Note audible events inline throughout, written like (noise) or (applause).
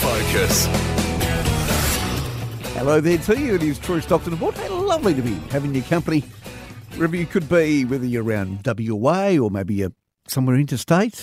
Focus. Hello there to you. It is Troy Stockton aboard. Hey, lovely to be having your company wherever you could be, whether you're around WA or maybe you're somewhere interstate,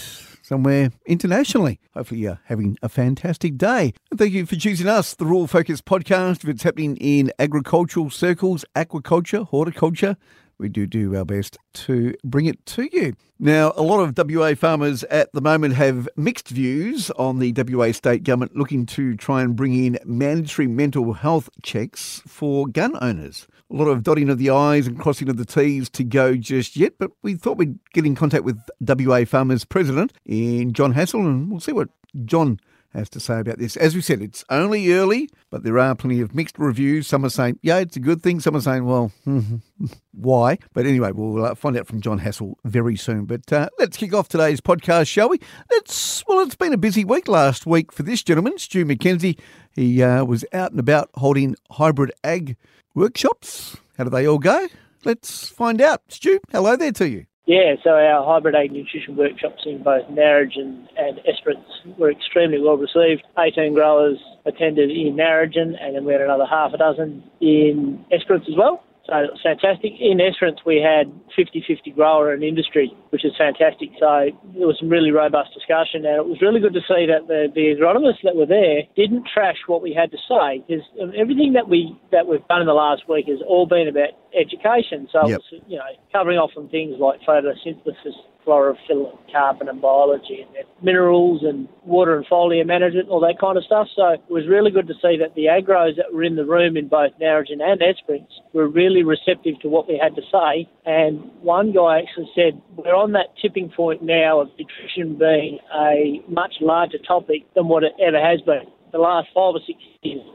somewhere internationally. Hopefully you're having a fantastic day. And thank you for choosing us, the Rural Focus podcast. If it's happening in agricultural circles, aquaculture, horticulture, we do do our best to bring it to you. Now, a lot of WA farmers at the moment have mixed views on the WA state government looking to try and bring in mandatory mental health checks for gun owners. A lot of dotting of the I's and crossing of the T's to go just yet, but we thought we'd get in contact with WA Farmers President in John Hassell and we'll see what John has to say about this. As we said, it's only early, but there are plenty of mixed reviews. Some are saying, yeah, it's a good thing. Some are saying, well, (laughs) why? But anyway, we'll uh, find out from John Hassell very soon. But uh, let's kick off today's podcast, shall we? It's well, it's been a busy week last week for this gentleman, Stu McKenzie. He uh, was out and about holding hybrid ag workshops. How do they all go? Let's find out. Stu, hello there to you. Yeah, so our hybrid ag nutrition workshops in both Narrogin and Esperance were extremely well received. 18 growers attended in Narrogin and then we had another half a dozen in Esperance as well. So it was fantastic. In Esperance, we had 50-50 grower and industry, which is fantastic. So there was some really robust discussion, and it was really good to see that the, the agronomists that were there didn't trash what we had to say, because everything that we that we've done in the last week has all been about education. So Yep. it was, you know, covering off on things like photosynthesis, chlorophyll, carbon and biology, and minerals and water and foliar management, all that kind of stuff. So it was really good to see that the agros that were in the room in both Narrogin and Esperance were really receptive to what we had to say. And one guy actually said, we're on that tipping point now of nutrition being a much larger topic than what it ever has been. The last five or six years,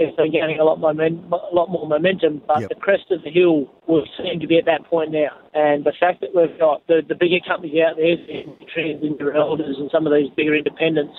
it's been gaining a lot, a lot more momentum, but Yep. the crest of the hill will seem to be at that point now. And the fact that we've got the, the bigger companies out there, the Trans Winter Elders and some of these bigger independents,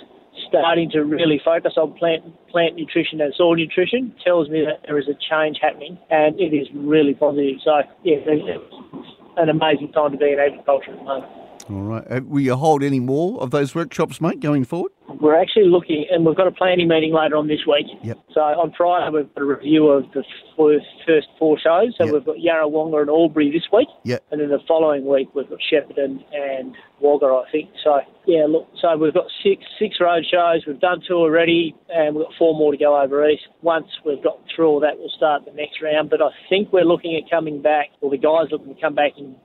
starting to really focus on plant plant nutrition and soil nutrition tells me that there is a change happening, and it is really positive. So, yeah, it's an amazing time to be in agriculture at the moment. All right. Uh, will you hold any more of those workshops, mate, going forward? We're actually looking, and we've got a planning meeting later on this week. Yep. So on Friday we've got a review of the first, first four shows. So Yep. we've got Yarrawonga and Albury this week, Yep. and then the following week we've got Shepparton and Wagga, I think. So yeah, look, so we've got six six road shows. We've done two already, and we've got four more to go over east. Once we've got through all that, we'll start the next round. But I think we're looking at coming back, or the guys looking to come back in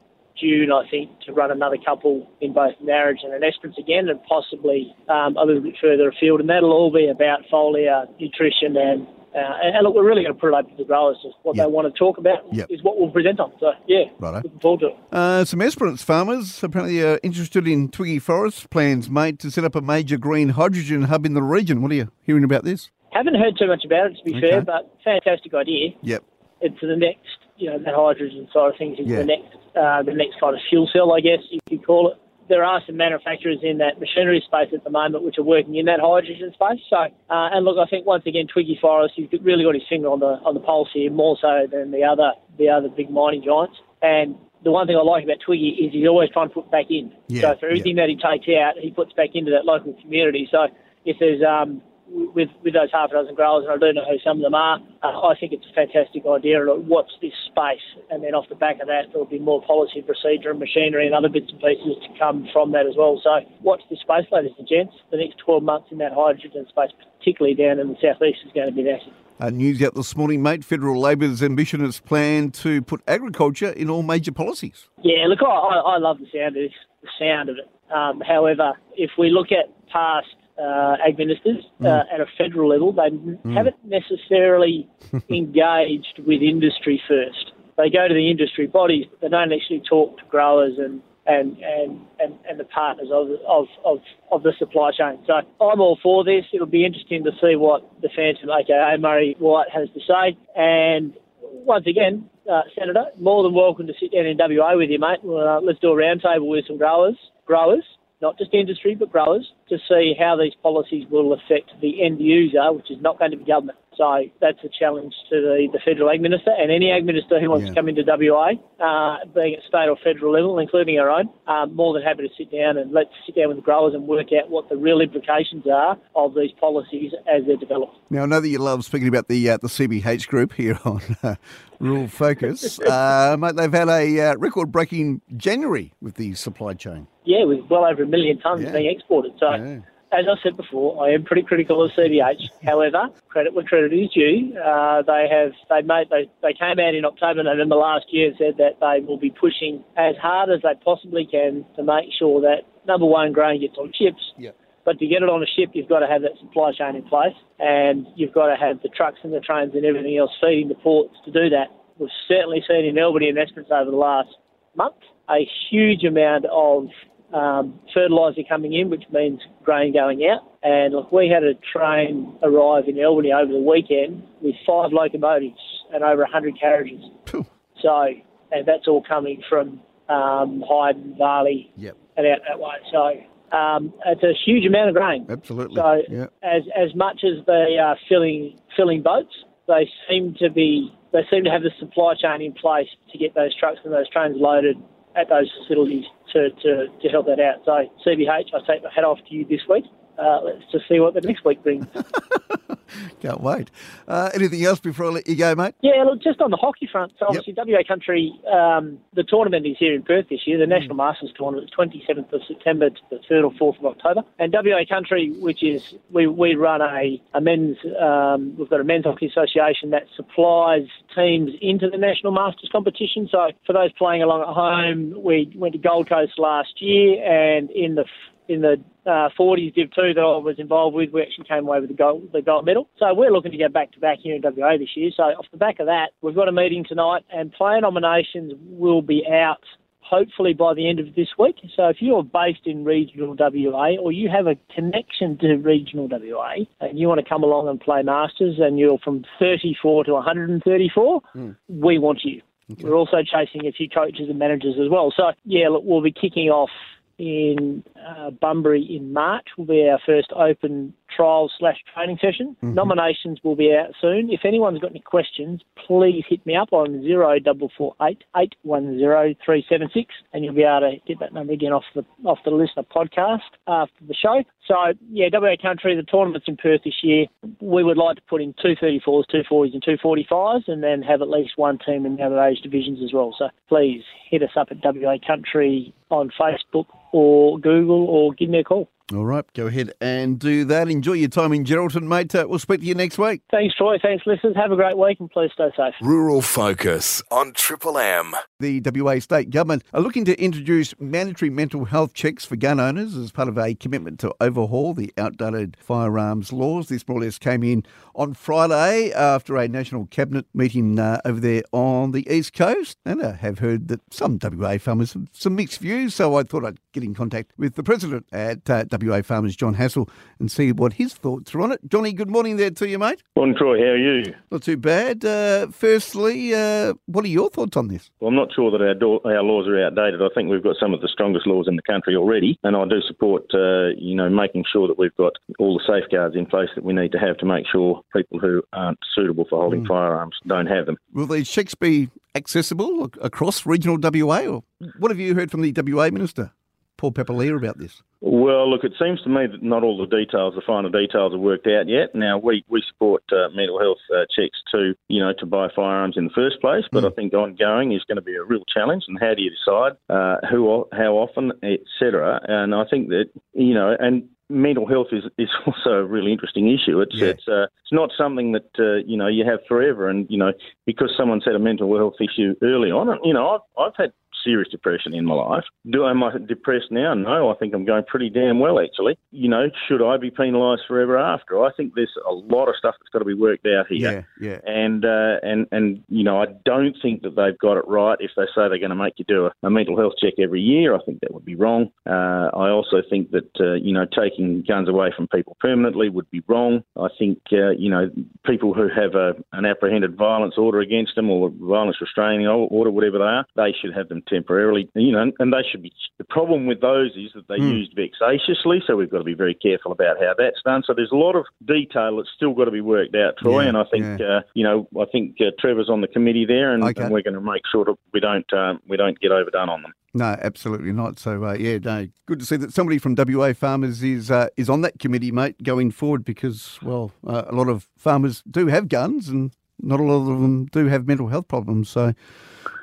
June, I think, to run another couple in both Narrogin and an Esperance again, and possibly um, a little bit further afield. And that'll all be about foliar, nutrition, and uh, and, and look, we're really going to put it open to the growers. What Yep. they want to talk about Yep. is what we'll present on. So yeah, Righto. looking forward to it. Uh, some Esperance farmers apparently are interested in Twiggy Forrest plans, mate, to set up a major green hydrogen hub in the region. What are you hearing about this? Haven't heard too much about it to be Okay. fair, but fantastic idea. Yep. It's the next, you know, that hydrogen side of things is Yeah. the next, uh, the next kind of fuel cell, I guess you could call it. There are some manufacturers in that machinery space at the moment which are working in that hydrogen space. So, uh, and look, I think once again, Twiggy Forrest, he's really got his finger on the on the pulse here, more so than the other the other big mining giants. And the one thing I like about Twiggy is he's always trying to put back in. Yeah, so for everything that he takes out, he puts back into that local community. So if there's um, with with those half a dozen growers, and I do know who some of them are, uh, I think it's a fantastic idea. And what's this space? And then off the back of that, there'll be more policy, procedure, and machinery and other bits and pieces to come from that as well. So watch this space, ladies and gents. The next 12 months in that hydrogen space, particularly down in the southeast, is going to be massive. Uh, news out this morning, mate. Federal Labor's ambition is planned to put agriculture in all major policies. Yeah, look, I, I I love the sound of this, the sound of it. Um, however, if we look at past uh, ag ministers uh, at a federal level, they haven't necessarily (laughs) engaged with industry first. They go to the industry bodies, but they don't actually talk to growers and and, and, and, and the partners of, of, of, of the supply chain. So I'm all for this. It'll be interesting to see what the Phantom, aka Murray Watt, has to say. And once again, uh, Senator, more than welcome to sit down in WA with you, mate. Uh, let's do a roundtable with some growers, growers, not just industry, but growers, to see how these policies will affect the end user, which is not going to be government. So that's a challenge to the, the federal ag minister and any ag minister who wants Yeah. to come into WA, uh, being at state or federal level, including our own. Um, more than happy to sit down and let's sit down with the growers and work out what the real implications are of these policies as they're developed. Now, I know that you love speaking about the uh, the CBH group here on uh, Rural Focus. (laughs) uh, mate, they've had a uh, record-breaking January with the supply chain. Yeah, with well over a million tonnes Yeah. being exported. So. Yeah. As I said before, I am pretty critical of CBH. (laughs) However, credit where credit is due. Uh, they have they made they, they came out in October, November last year and said that they will be pushing as hard as they possibly can to make sure that number one grain gets on ships. Yeah. But to get it on a ship, you've got to have that supply chain in place, and you've got to have the trucks and the trains and everything else feeding the ports to do that. We've certainly seen in Albany investments over the last month a huge amount of um, fertiliser coming in, which means grain going out. And look, we had a train arrive in Albany over the weekend with five locomotives and over 100 carriages. Phew. So, and that's all coming from um, Hyde and Varley Yep, and out that way. So um, it's a huge amount of grain. absolutely. So yeah. as as much as they are filling filling boats, they seem to be they seem to have the supply chain in place to get those trucks and those trains loaded at those facilities to, to, to help that out. So CBH, I take my hat off to you this week. Uh, let's just see what the next week brings. (laughs) Can't wait. Uh, anything else before I let you go, mate? Yeah, look, just on the hockey front, so obviously WA Country, um, the tournament is here in Perth this year, the National Masters tournament, 27th of September to the 3rd or 4th of October. And WA Country, which is, we, we run a, a men's, um, we've got a men's hockey association that supplies teams into the National Masters competition. So for those playing along at home, we went to Gold Coast last year and in the in the uh, 40s Div 2 that I was involved with, we actually came away with the gold, the gold medal. So we're looking to get back to back here in WA this year. So off the back of that, we've got a meeting tonight, and player nominations will be out hopefully by the end of this week. So if you're based in regional WA or you have a connection to regional WA and you want to come along and play Masters and you're from 34 to 134, we want you. We're also chasing a few coaches and managers as well. So yeah, look, we'll be kicking off in uh, Bunbury in March will be our first open trial slash training session. Nominations will be out soon. If anyone's got any questions, please hit me up on zero double four eight eight one zero three seven six, and you'll be able to get that number again off the off the listener podcast after the show. So yeah, WA Country, the tournament's in Perth this year. We would like to put in two 34s, two 40s, and two forty fives, and then have at least one team in the other age divisions as well. So please hit us up at WA Country on Facebook or Google or give me a call. All right, go ahead and do that. Enjoy your time in Geraldton, mate. Uh, we'll speak to you next week. Thanks, Troy. Thanks, listeners. Have a great week and please stay safe. Rural Focus on Triple M. The WA state government are looking to introduce mandatory mental health checks for gun owners as part of a commitment to overhaul the outdated firearms laws. This more or less came in on Friday after a national cabinet meeting uh, over there on the east coast. And I have heard that some WA farmers have some mixed views, so I thought I'd get in contact with the president at uh, WA Farmers, John Hassell, and see what his thoughts are on it. Johnny, good morning there to you, mate. Morning, Troy. How are you? Not too bad. Uh, firstly, uh, what are your thoughts on this? Well, I'm not sure that our, do- our laws are outdated. I think we've got some of the strongest laws in the country already, and I do support, uh, you know, making sure that we've got all the safeguards in place that we need to have to make sure people who aren't suitable for holding firearms don't have them. Will these checks be accessible across regional WA? Or what have you heard from the WA minister, Paul Papalia, about this? Well, look, it seems to me that not all the details, the final details, are worked out yet. Now, we, we support uh, mental health uh, checks to, you know, to buy firearms in the first place, but I think ongoing is going to be a real challenge. And how do you decide uh, who, how often, etc. And I think that, you know, and mental health is, is (laughs) also a really interesting issue. It's Yeah. it's uh, it's not something that uh, you know you have forever, and you know because someone's had a mental health issue early on, and you know I've I've had serious depression in my life. Do am I depressed now? No, I think I'm going pretty damn well actually. You know, should I be penalised forever after? I think there's a lot of stuff that's got to be worked out here. yeah. yeah. And uh, and and you know, I don't think that they've got it right if they say they're going to make you do a, a mental health check every year. I think that would be wrong. Uh, I also think that uh, you know taking guns away from people permanently would be wrong. I think uh, you know people who have a, an apprehended violence order against them or violence restraining order, whatever they are, they should have them temporarily, you know, and they should be. The problem with those is that they're Mm. used vexatiously, so we've got to be very careful about how that's done. So there's a lot of detail that's still got to be worked out, Troy, Yeah, and I think, yeah. uh, you know, I think uh, Trevor's on the committee there, and, Okay. and we're going to make sure that we don't um, we don't get overdone on them. No, absolutely not. So uh, yeah, no, good to see that somebody from WA Farmers is uh, is on that committee, mate, going forward because well, uh, a lot of farmers do have guns, and not a lot of them do have mental health problems. So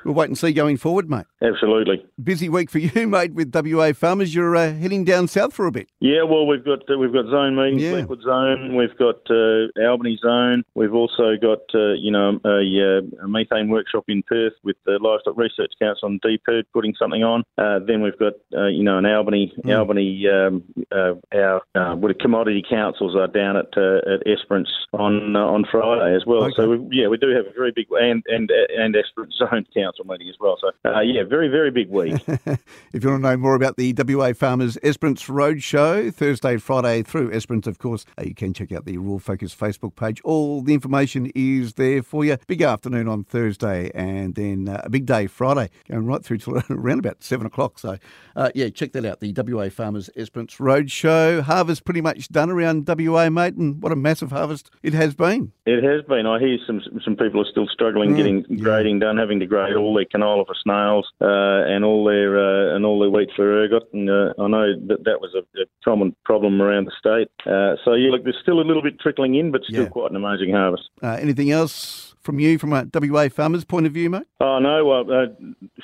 we'll wait and see going forward, mate. Absolutely. Busy week for you, mate, with WA Farmers. You're uh, heading down south for a bit. Yeah, well, we've got uh, we've got zone meetings, Yeah. Lakewood zone, we've got uh, Albany zone, we've also got uh, you know a, uh, a methane workshop in Perth with the Livestock Research Council and DPIRD putting something on. Uh, then we've got uh, you know an Albany Albany um, uh, our uh, what commodity councils are down at uh, at Esperance on uh, on Friday as well. Okay. So we, yeah, we do have a very big and and and Esperance zone council meeting as well. So uh, yeah, very very big week. (laughs) if you want to know more about the WA Farmers Esperance Roadshow, Thursday, Friday through Esperance, of course, uh, you can check out the Rural Focus Facebook page. All the information is there for you. Big afternoon on Thursday and then uh, a big day Friday, going right through to (laughs) around about 7 o'clock. So, uh, yeah, check that out, the WA Farmers Esperance Roadshow. Harvest pretty much done around WA, mate, and what a massive harvest it has been. It has been. I hear some some people are still struggling Mm, getting yeah. grading done, having to grade all their canola for snails uh, and all their uh, and all their wheat for ergot. And uh, I know that that was a, a common problem around the state. Uh, so yeah, look, there's still a little bit trickling in, but still Yeah. quite an amazing harvest. Uh, anything else from you from a WA Farmers point of view, mate? Oh no! Well, uh,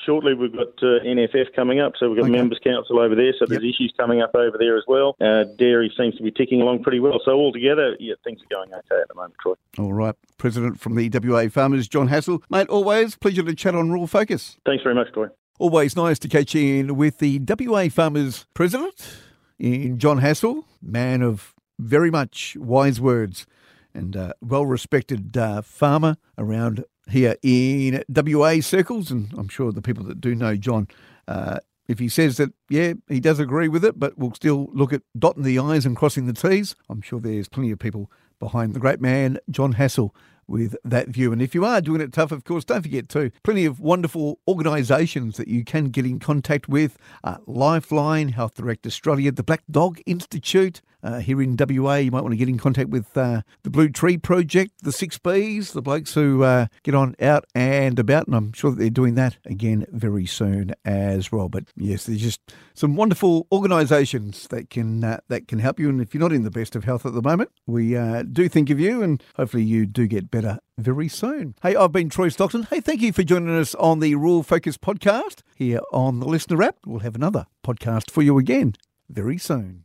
shortly we've got uh, NFF coming up, so we've got Okay. members council over there. So there's issues coming up over there as well. Uh, dairy seems to be ticking along pretty well. So altogether, yeah, things are going okay at the moment, Troy. All right, President from the WA Farmers, John Hassell. Mate, always pleasure to chat on Rural Focus. Thanks very much, Troy. Always nice to catch in with the WA Farmers President in John Hassell, man of very much wise words and uh, well respected uh, farmer around here in WA circles. And I'm sure the people that do know John, uh, if he says that, yeah, he does agree with it, but we'll still look at dotting the I's and crossing the T's, I'm sure there's plenty of people behind the great man, John Hassell, with that view. And if you are doing it tough, of course, don't forget too, plenty of wonderful organisations that you can get in contact with. Uh, Lifeline, Health Direct Australia, the Black Dog Institute. Uh, here in WA, you might want to get in contact with uh, the Blue Tree Project, the Six Bs, the blokes who uh, get on out and about, and I'm sure that they're doing that again very soon as well. But yes, there's just some wonderful organisations that can uh, that can help you. And if you're not in the best of health at the moment, we uh, do think of you, and hopefully you do get better very soon. Hey, I've been Troy Stockton. Hey, thank you for joining us on the Rural Focus podcast here on the LiSTNR app. We'll have another podcast for you again very soon.